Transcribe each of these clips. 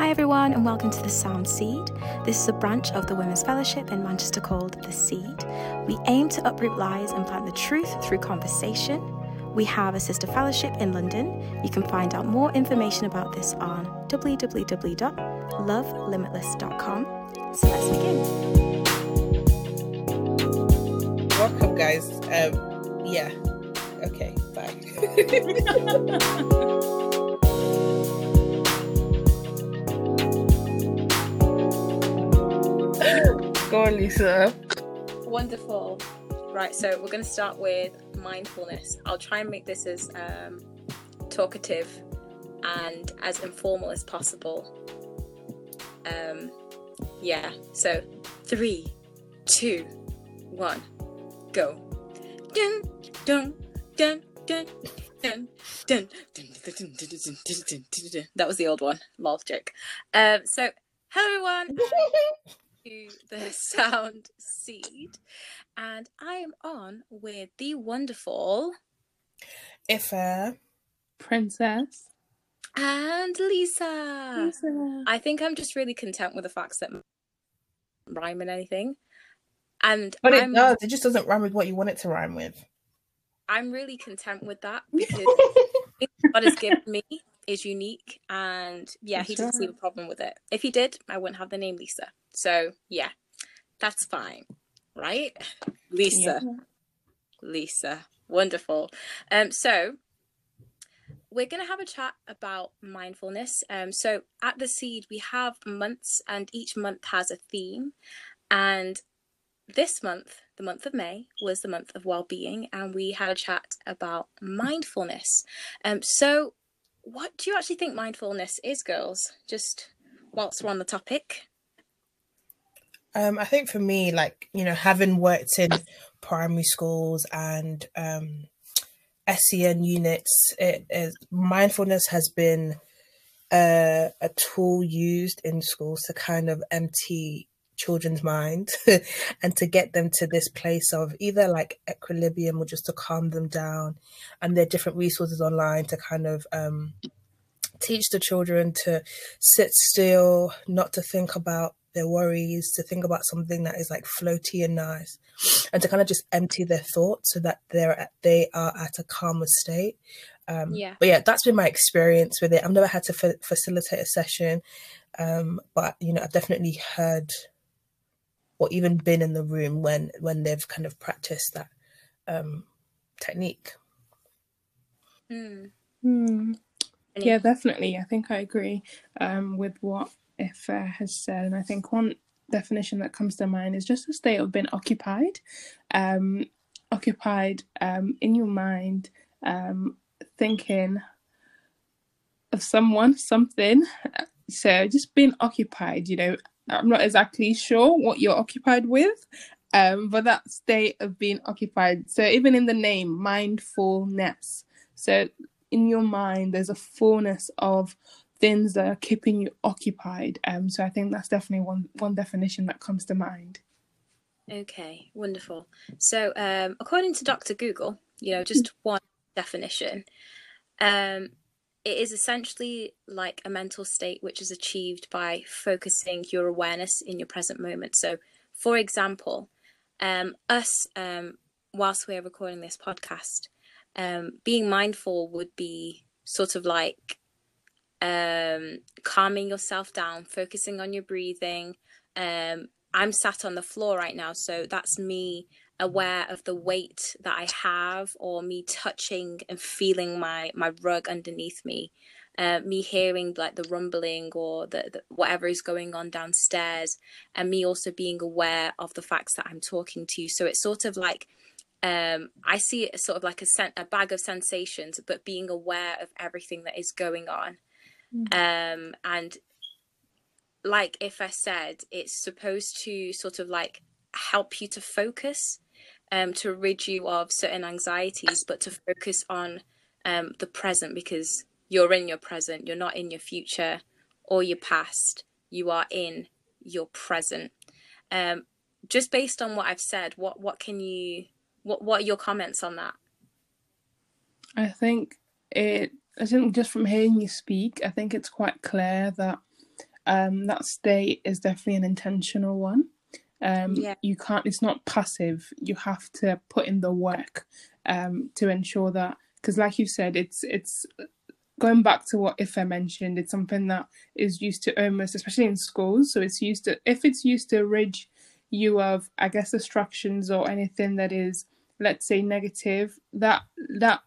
Hi, everyone, and welcome to the Sound Seed. This is a branch of the Women's Fellowship in Manchester called The Seed. We aim to uproot lies and plant the truth through conversation. We have a sister fellowship in London. You can find out more information about this on www.lovelimitless.com. So let's begin. Welcome, guys. Um, yeah. Okay, bye. Go on, Lisa. Wonderful. Right, so we're going to start with mindfulness. I'll try and make this as um, talkative and as informal as possible. Um, yeah, so three, two, one, go. Dun, dun, dun, dun, dun, dun, That was the old one. Lol joke. Um, so, hello everyone. To the sound seed. And i am on with the wonderful Ife princess. And lisa. lisa. I think i'm just really content with the fact that rhyme and anything. And but it I'm, does. It just doesn't rhyme with what you want it to rhyme with. I'm really content with that because god has given me is unique and yeah he doesn't right. see a problem with it. If he did i wouldn't have the name lisa. So yeah that's fine right? Lisa. Yeah. lisa. Wonderful. Um so we're going to have a chat about mindfulness. Um so at the seed we have months and each month has a theme. And this month the month of may was the month of well-being. And we had a chat about mindfulness. Um so what do you actually think mindfulness is girls? Just whilst we're on the topic. Um i think for me like you know having worked in primary schools and um sen units it is mindfulness has been uh, a tool used in schools to kind of empty children's minds and to get them to this place of either like equilibrium or just to calm them down and there are different resources online to kind of um, teach the children to sit still not to think about their worries to think about something that is like floaty and nice and to kind of just empty their thoughts so that they're at, they are at a calmer state um, Yeah. But yeah, that's been my experience with it. I've never had to fa- facilitate a session, um, but you know, I've definitely heard or even been in the room when when they've kind of practiced that um, technique. Hmm. Hmm. Any- yeah definitely i think i agree um with what Ife has said and i think one definition that comes to mind is just a state of being occupied um occupied um in your mind um thinking of someone something so just being occupied you know i'm not exactly sure what you're occupied with um but that state of being occupied so even in the name mindfulness so in your mind there's a fullness of things that are keeping you occupied um so i think that's definitely one one definition that comes to mind Okay, wonderful. So, um, according to Dr. Google, you know, just one definition, um, it is essentially like a mental state which is achieved by focusing your awareness in your present moment. So, for example, um, us, um, whilst we're recording this podcast, um, being mindful would be sort of like um, calming yourself down, focusing on your breathing. I'm sat on the floor right now, so that's me aware of the weight that I have, or me touching and feeling my my rug underneath me. Uh, me hearing like the rumbling or the, the whatever is going on downstairs, and me also being aware of the facts that I'm talking to. So it's sort of like um, I see it as sort of like a sen- a bag of sensations, but being aware of everything that is going on. Um, and like if I said, it's supposed to sort of like help you to focus, um, to rid you of certain anxieties, but to focus on um, the present because you're in your present, you're not in your future or your past, you are in your present. Um, just based on what I've said, what what can you what what are your comments on that? I think it. I think just from hearing you speak, I think it's quite clear that um, that state is definitely an intentional one. Um, Yeah. You can't. It's not passive. You have to put in the work um, to ensure that. Because, like you said, it's it's going back to what Ife mentioned. It's something that is used to almost, especially in schools. So it's used to if it's used to rid you of, I guess, distractions or anything that is, let's say, negative. That that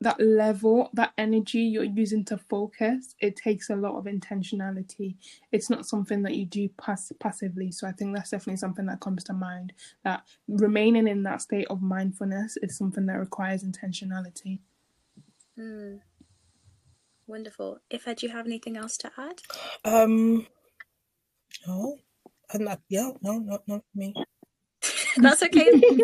that level, that energy you're using to focus, it takes a lot of intentionality. It's not something that you do pass- passively. So I think that's definitely something that comes to mind. That remaining in that state of mindfulness is something that requires intentionality. Hmm. Wonderful. Ife do you have anything else to add? Um, no, I'm not. Yeah, no, not not me. That's okay.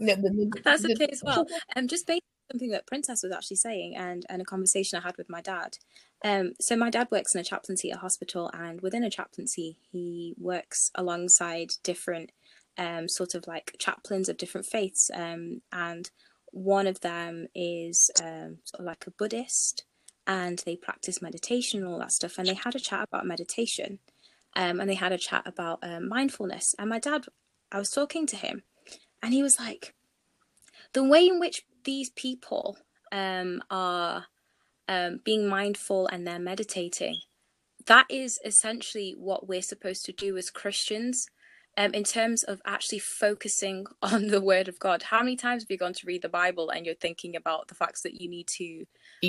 That's okay as well. Um, just based on something that Princess was actually saying, and and a conversation I had with my dad. Um, so my dad works in a chaplaincy at a hospital, and within a chaplaincy, he works alongside different um sort of like chaplains of different faiths. Um, and one of them is um sort of like a Buddhist, and they practice meditation and all that stuff. And they had a chat about meditation, um, and they had a chat about um, mindfulness. And my dad, I was talking to him, and he was like the way in which these people um, are um, being mindful and they're meditating, that is essentially what we're supposed to do as Christians. Um, in terms of actually focusing on the Word of God, how many times have you gone to read the Bible and you're thinking about the facts that you need to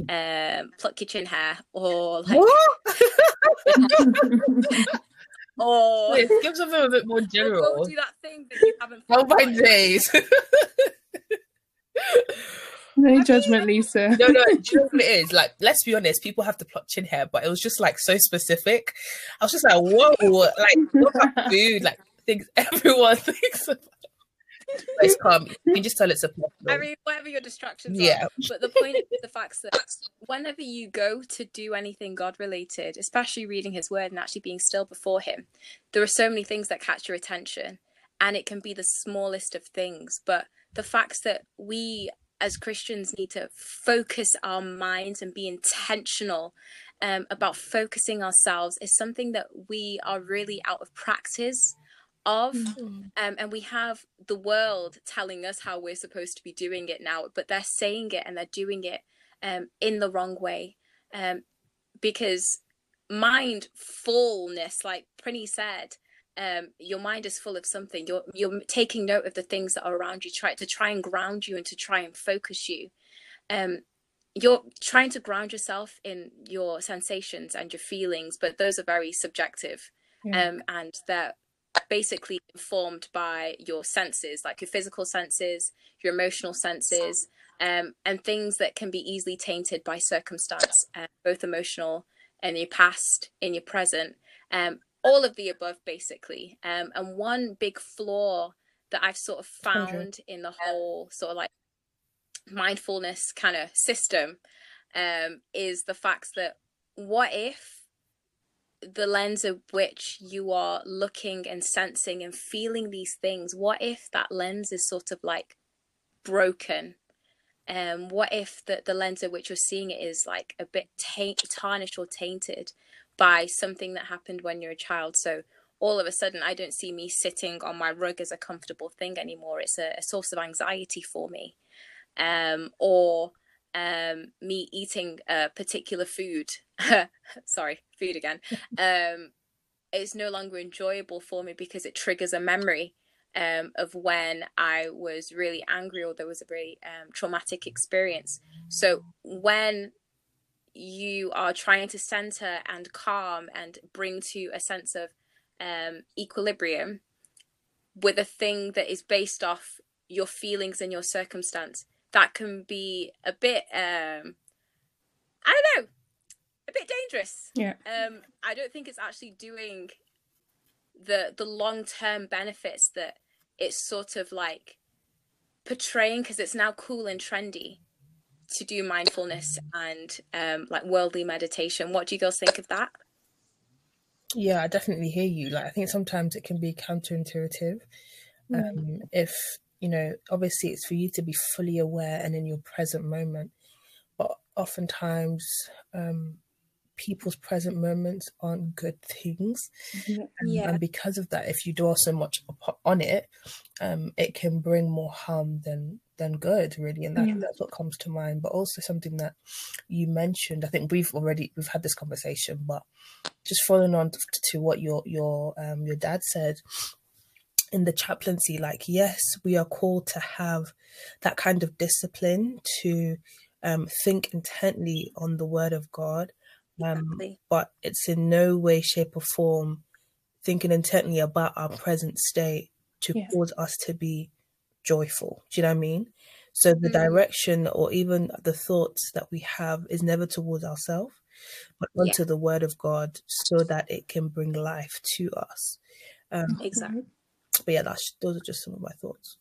um, pluck your chin hair, or like, or Wait, give something a bit more general. do that thing that you haven't. Oh my days. No judgment, Lisa. no, no, do you know what it is? Like, let's be honest, people have to pluck chin hair, but it was just like so specific. I was just like, whoa, like what about food? Like things everyone thinks about. But it's calm. You can just tell it's a problem. I mean, whatever your distractions Yeah. are. But the point is the fact that whenever you go to do anything God related, especially reading His Word and actually being still before Him, there are so many things that catch your attention, and it can be the smallest of things. But the facts that we as Christians need to focus our minds and be intentional um, about focusing ourselves is something that we are really out of practice of. Um, and we have the world telling us how we're supposed to be doing it now but they're saying it and they're doing it um, in the wrong way. Um, because mindfulness like Prinny said um, your mind is full of something. You're you're taking note of the things that are around you try to try and ground you and to try and focus you. Um, you're trying to ground yourself in your sensations and your feelings but those are very subjective Yeah. um, and they're basically informed by your senses, like your physical senses, your emotional senses, um, and things that can be easily tainted by circumstance, uh, both emotional and your past, in your present, um, all of the above, basically. Um, and one big flaw that I've sort of found in the whole sort of like mindfulness kind of system um, is the fact that what if the lens of which you are looking and sensing and feeling these things what if that lens is sort of like broken? Um what if the, the lens of which you're seeing it is like a bit taint, tarnished or tainted by something that happened when you're a child. So all of a sudden i don't see me sitting on my rug as a comfortable thing anymore. It's a, a source of anxiety for me. Um or um me eating a particular food sorry food again um it's no longer enjoyable for me because it triggers a memory um of when i was really angry or there was a very um, traumatic experience. So when you are trying to center and calm and bring to a sense of um equilibrium with a thing that is based off your feelings and your circumstance that can be a bit um i don't know a bit dangerous Yeah. um i don't think it's actually doing the the long term benefits that it's sort of like portraying because it's now cool and trendy to do mindfulness and um like worldly meditation what do you girls think of that Yeah, I definitely hear you. Like, I think sometimes it can be counterintuitive. Um, if you know, obviously, it's for you to be fully aware and in your present moment, but oftentimes, um, people's present moments aren't good things. Yeah. And, and because of that, if you dwell so much on it, um, it can bring more harm than than good, really. And that, Yeah. that's what comes to mind. But also something that you mentioned, I think we've already we've had this conversation, but just following on to, to what your your um your dad said in the chaplaincy, like yes, we are called to have that kind of discipline to um, think intently on the word of God, um, Exactly. but it's in no way, shape, or form thinking intently about our present state to Yeah. cause us to be joyful. Do you know what I mean? So the Mm. direction or even the thoughts that we have is never towards ourselves, but Yeah. onto the word of God so that it can bring life to us. Um, Exactly. but yeah, that's those are just some of my thoughts.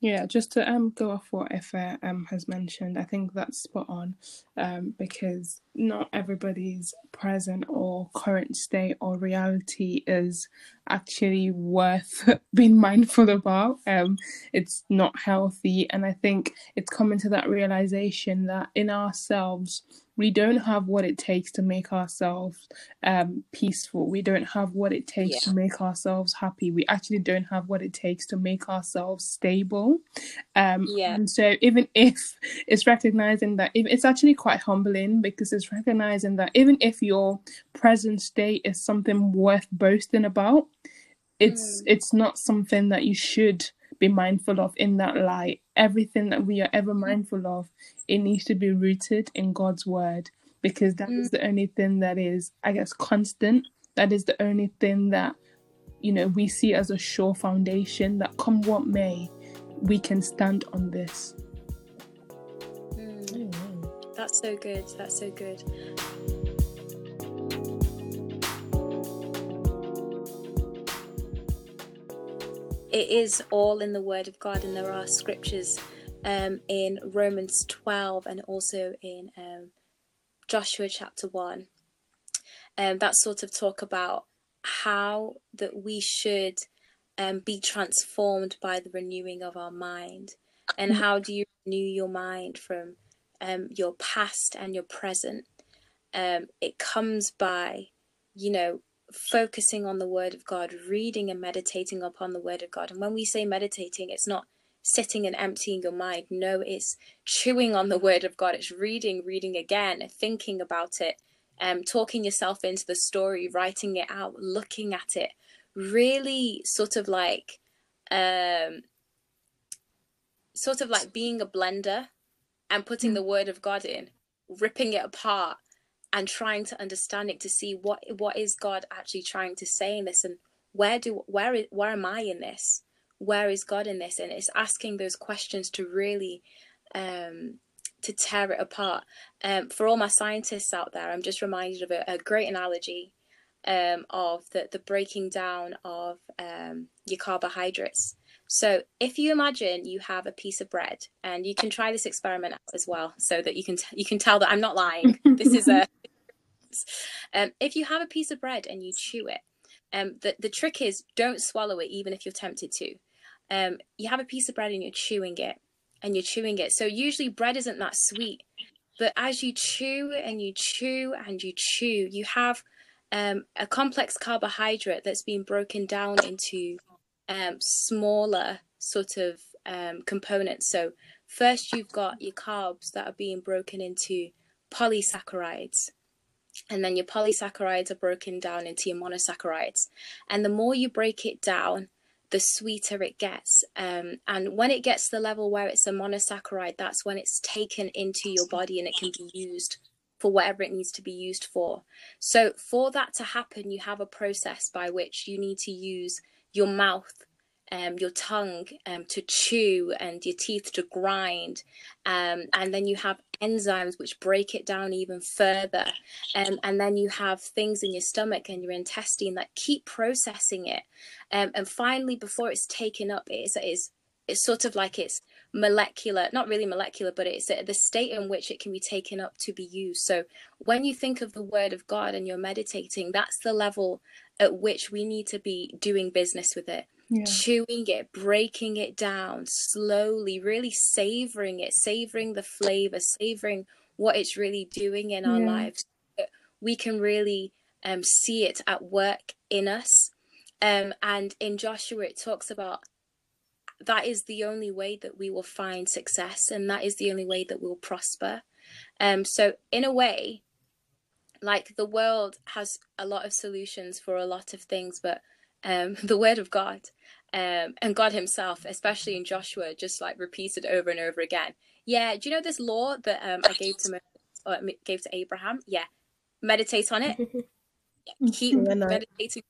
Yeah, just to um go off what Ife um has mentioned, I think that's spot on, um because not everybody's present or current state or reality is actually worth being mindful about. Um, it's not healthy, and I think it's coming to that realization that in ourselves we don't have what it takes to make ourselves um peaceful. We don't have what it takes Yeah. to make ourselves happy. We actually don't have what it takes to make ourselves stable. Um, Yeah. and so even if it's recognizing that it's actually quite humbling because it's recognizing that even if your present state is something worth boasting about, it's it's not something that you should be mindful of in that light. Everything that we are ever mindful of, it needs to be rooted in God's word because that is the only thing that is, I guess, constant. That is the only thing that you know we see as a sure foundation that come what may, we can stand on this. Mm. That's so good. That's so good. It is all in the Word of God, and there are scriptures um, in Romans 12 and also in um, Joshua chapter 1 um, that sort of talk about how that we should um, be transformed by the renewing of our mind. And how do you renew your mind from um, your past and your present? Um, it comes by, you know, focusing on the Word of God, reading and meditating upon the Word of God. And when we say meditating, it's not sitting and emptying your mind. No, it's chewing on the Word of God. It's reading, reading again, thinking about it, um, talking yourself into the story, writing it out, looking at it. Really, sort of like, um, sort of like being a blender and putting the Word of God in, ripping it apart and trying to understand it to see what what is God actually trying to say in this and where do where is where am I in this? Where is God in this? And it's asking those questions to really um to tear it apart. Um, for all my scientists out there, I'm just reminded of a, a great analogy um, of the, the breaking down of um, your carbohydrates. So if you imagine you have a piece of bread, and you can try this experiment as well, so that you can t- you can tell that I'm not lying. this is a um, if you have a piece of bread and you chew it, um, the the trick is don't swallow it even if you're tempted to. Um, you have a piece of bread and you're chewing it, and you're chewing it. So usually bread isn't that sweet, but as you chew and you chew and you chew, you have um, a complex carbohydrate that's been broken down into um, smaller sort of um, components. So first you've got your carbs that are being broken into polysaccharides. And then your polysaccharides are broken down into your monosaccharides. And the more you break it down, the sweeter it gets. Um, and when it gets to the level where it's a monosaccharide, that's when it's taken into your body and it can be used for whatever it needs to be used for. So, for that to happen, you have a process by which you need to use your mouth, um, your tongue um, to chew, and your teeth to grind. Um, and then you have enzymes which break it down even further. Um, and then you have things in your stomach and your intestine that keep processing it. Um, and finally, before it's taken up, it is, it is it's sort of like it's molecular, not really molecular, but it's the state in which it can be taken up to be used. So when you think of the word of God and you're meditating, that's the level at which we need to be doing business with it. Yeah. Chewing it, breaking it down slowly, really savoring it, savoring the flavor, savoring what it's really doing in our Yeah. lives. we can really um, see it at work in us. Um, and in Joshua, it talks about that is the only way that we will find success, and that is the only way that we'll prosper. Um, so, in a way, like the world has a lot of solutions for a lot of things, but um, the Word of God um, and God Himself, especially in Joshua, just like repeated over and over again. Yeah, do you know this law that um, I gave to or gave to Abraham? Yeah, meditate on it. Keep meditating.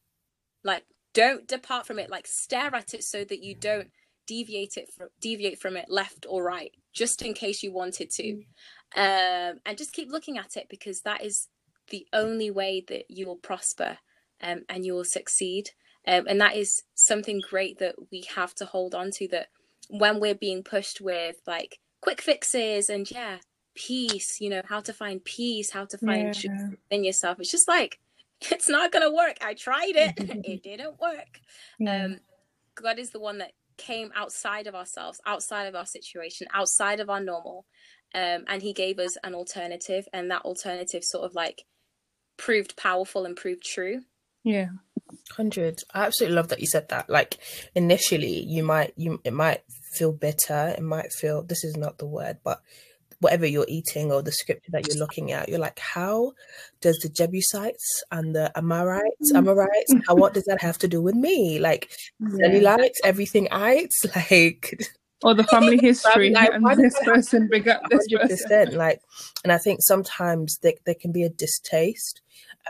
Like, don't depart from it. Like, stare at it so that you don't deviate it from deviate from it left or right, just in case you wanted to. Mm. Um, and just keep looking at it because that is the only way that you will prosper um, and you will succeed. Um, and that is something great that we have to hold on to that when we're being pushed with like quick fixes and yeah, peace, you know, how to find peace, how to find yeah. in yourself. It's just like, it's not going to work. I tried it, it didn't work. Yeah. Um, God is the one that came outside of ourselves, outside of our situation, outside of our normal. Um, and he gave us an alternative, and that alternative sort of like proved powerful and proved true. Yeah. Hundred. I absolutely love that you said that. Like initially you might you it might feel bitter, it might feel this is not the word, but whatever you're eating or the scripture that you're looking at, you're like, how does the Jebusites and the Amorites, mm. Amorites, how, what does that have to do with me? Like yeah. everything ites, like or the family history like, and this person up this 100%, person. Like, and I think sometimes there, there can be a distaste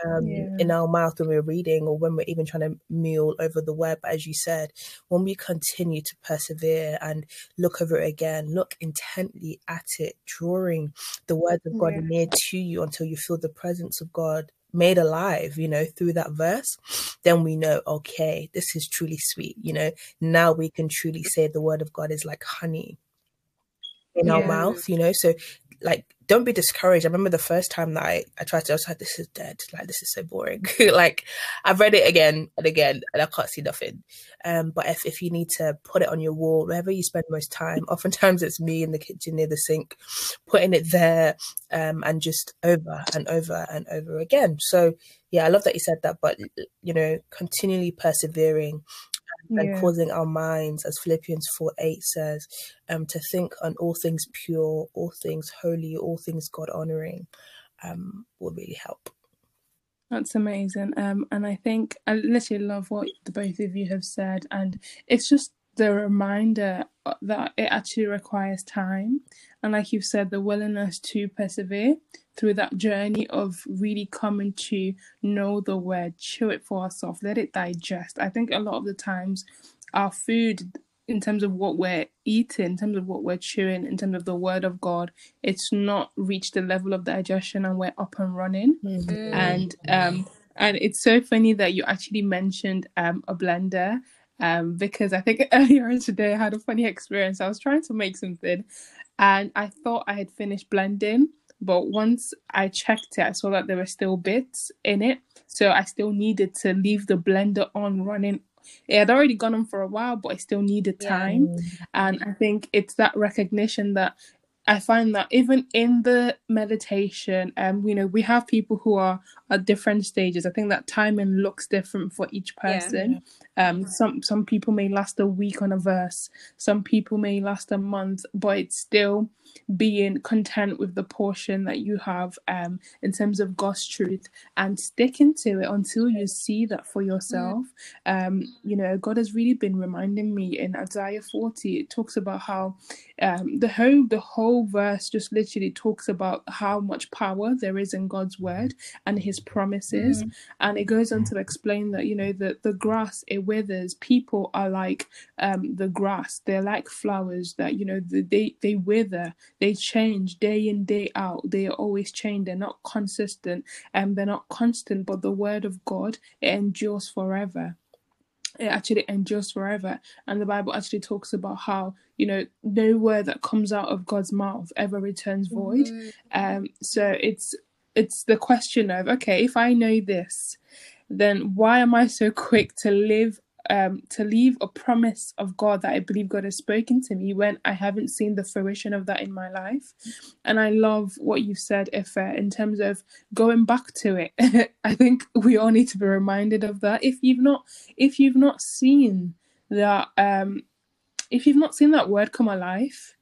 um, yeah. in our mouth when we're reading or when we're even trying to mule over the web. As you said, when we continue to persevere and look over it again, look intently at it, drawing the words of God yeah. near to you until you feel the presence of God made alive, you know, through that verse, then we know, okay, this is truly sweet. You know, now we can truly say the word of God is like honey in yeah. our mouth, you know. So like don't be discouraged. I remember the first time that I, I tried to, I was like, this is dead. Like, this is so boring. like, I've read it again and again and I can't see nothing. Um, but if, if you need to put it on your wall, wherever you spend most time, oftentimes it's me in the kitchen near the sink, putting it there, um, and just over and over and over again. So, yeah, I love that you said that, but, you know, continually persevering and causing our minds, as Philippians 4 8 says, um, to think on all things pure, all things holy, all things God honoring, um, will really help. That's amazing. Um, and I think I literally love what the both of you have said, and it's just the reminder uh, that it actually requires time. And like you've said the willingness to persevere through that journey of really coming to know the word chew it for ourselves let it digest. I think a lot of the times our food in terms of what we're eating in terms of what we're chewing in terms of the word of god it's not reached the level of digestion and we're up and running. Mm-hmm. and um and it's so funny that you actually mentioned um, a blender um, because I think earlier today I had a funny experience. I was trying to make something and I thought I had finished blending, but once I checked it, I saw that there were still bits in it. So I still needed to leave the blender on running. It had already gone on for a while, but I still needed time. Yeah. And I think it's that recognition that I find that even in the meditation, um, you know, we have people who are at different stages. I think that timing looks different for each person. Yeah. Um, some some people may last a week on a verse, some people may last a month, but it's still being content with the portion that you have um, in terms of God's truth and sticking to it until you see that for yourself. Um, you know, God has really been reminding me in Isaiah 40, it talks about how um, the whole the whole verse just literally talks about how much power there is in God's word and his promises. Mm-hmm. And it goes on to explain that, you know, that the grass it withers, people are like um, the grass, they're like flowers that, you know, they, they wither. They change day in day out. They are always changed. They're not consistent and they're not constant but the word of god it endures forever. It actually endures forever. And the bible actually talks about how you know no word that comes out of god's mouth ever returns void. Mm-hmm. um so it's it's the question of okay if i know this then why am i so quick to live um to leave a promise of God that I believe God has spoken to me when I haven't seen the fruition of that in my life. And I love what you've said, Ife, in terms of going back to it. I think we all need to be reminded of that. If you've not if you've not seen that um if you've not seen that word come alive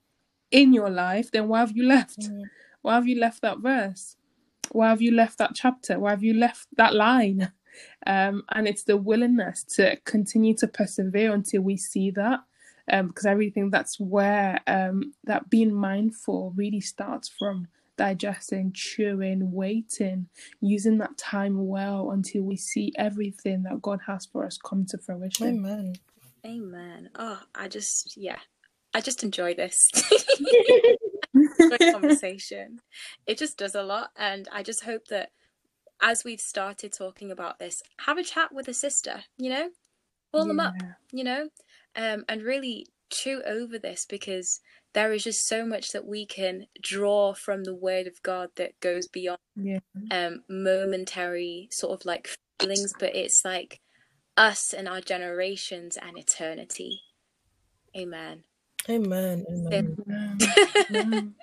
in your life, then why have you left? Mm. Why have you left that verse? Why have you left that chapter? Why have you left that line? Um, and it's the willingness to continue to persevere until we see that. Um, because I really think that's where um, that being mindful really starts from digesting, chewing, waiting, using that time well until we see everything that God has for us come to fruition. Amen. Amen. Oh, I just yeah, I just enjoy this. Enjoy conversation. It just does a lot, and I just hope that as we've started talking about this, have a chat with a sister. You know, pull them up. You know, um, and really chew over this because there is just so much that we can draw from the Word of God that goes beyond Yeah. um momentary sort of like feelings, but it's like us and our generations and eternity. Amen. Amen. Amen.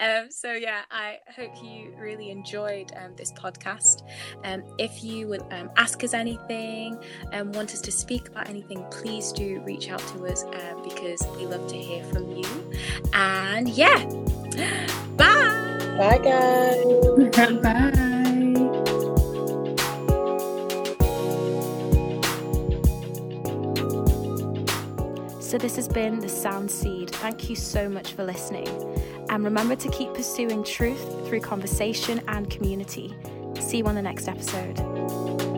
Um, so yeah, I hope you really enjoyed um, this podcast. Um, if you would um, ask us anything and want us to speak about anything, please do reach out to us um, because we love to hear from you. And yeah, bye. Bye, guys. Bye. So, this has been The Sound Seed. Thank you so much for listening. And remember to keep pursuing truth through conversation and community. See you on the next episode.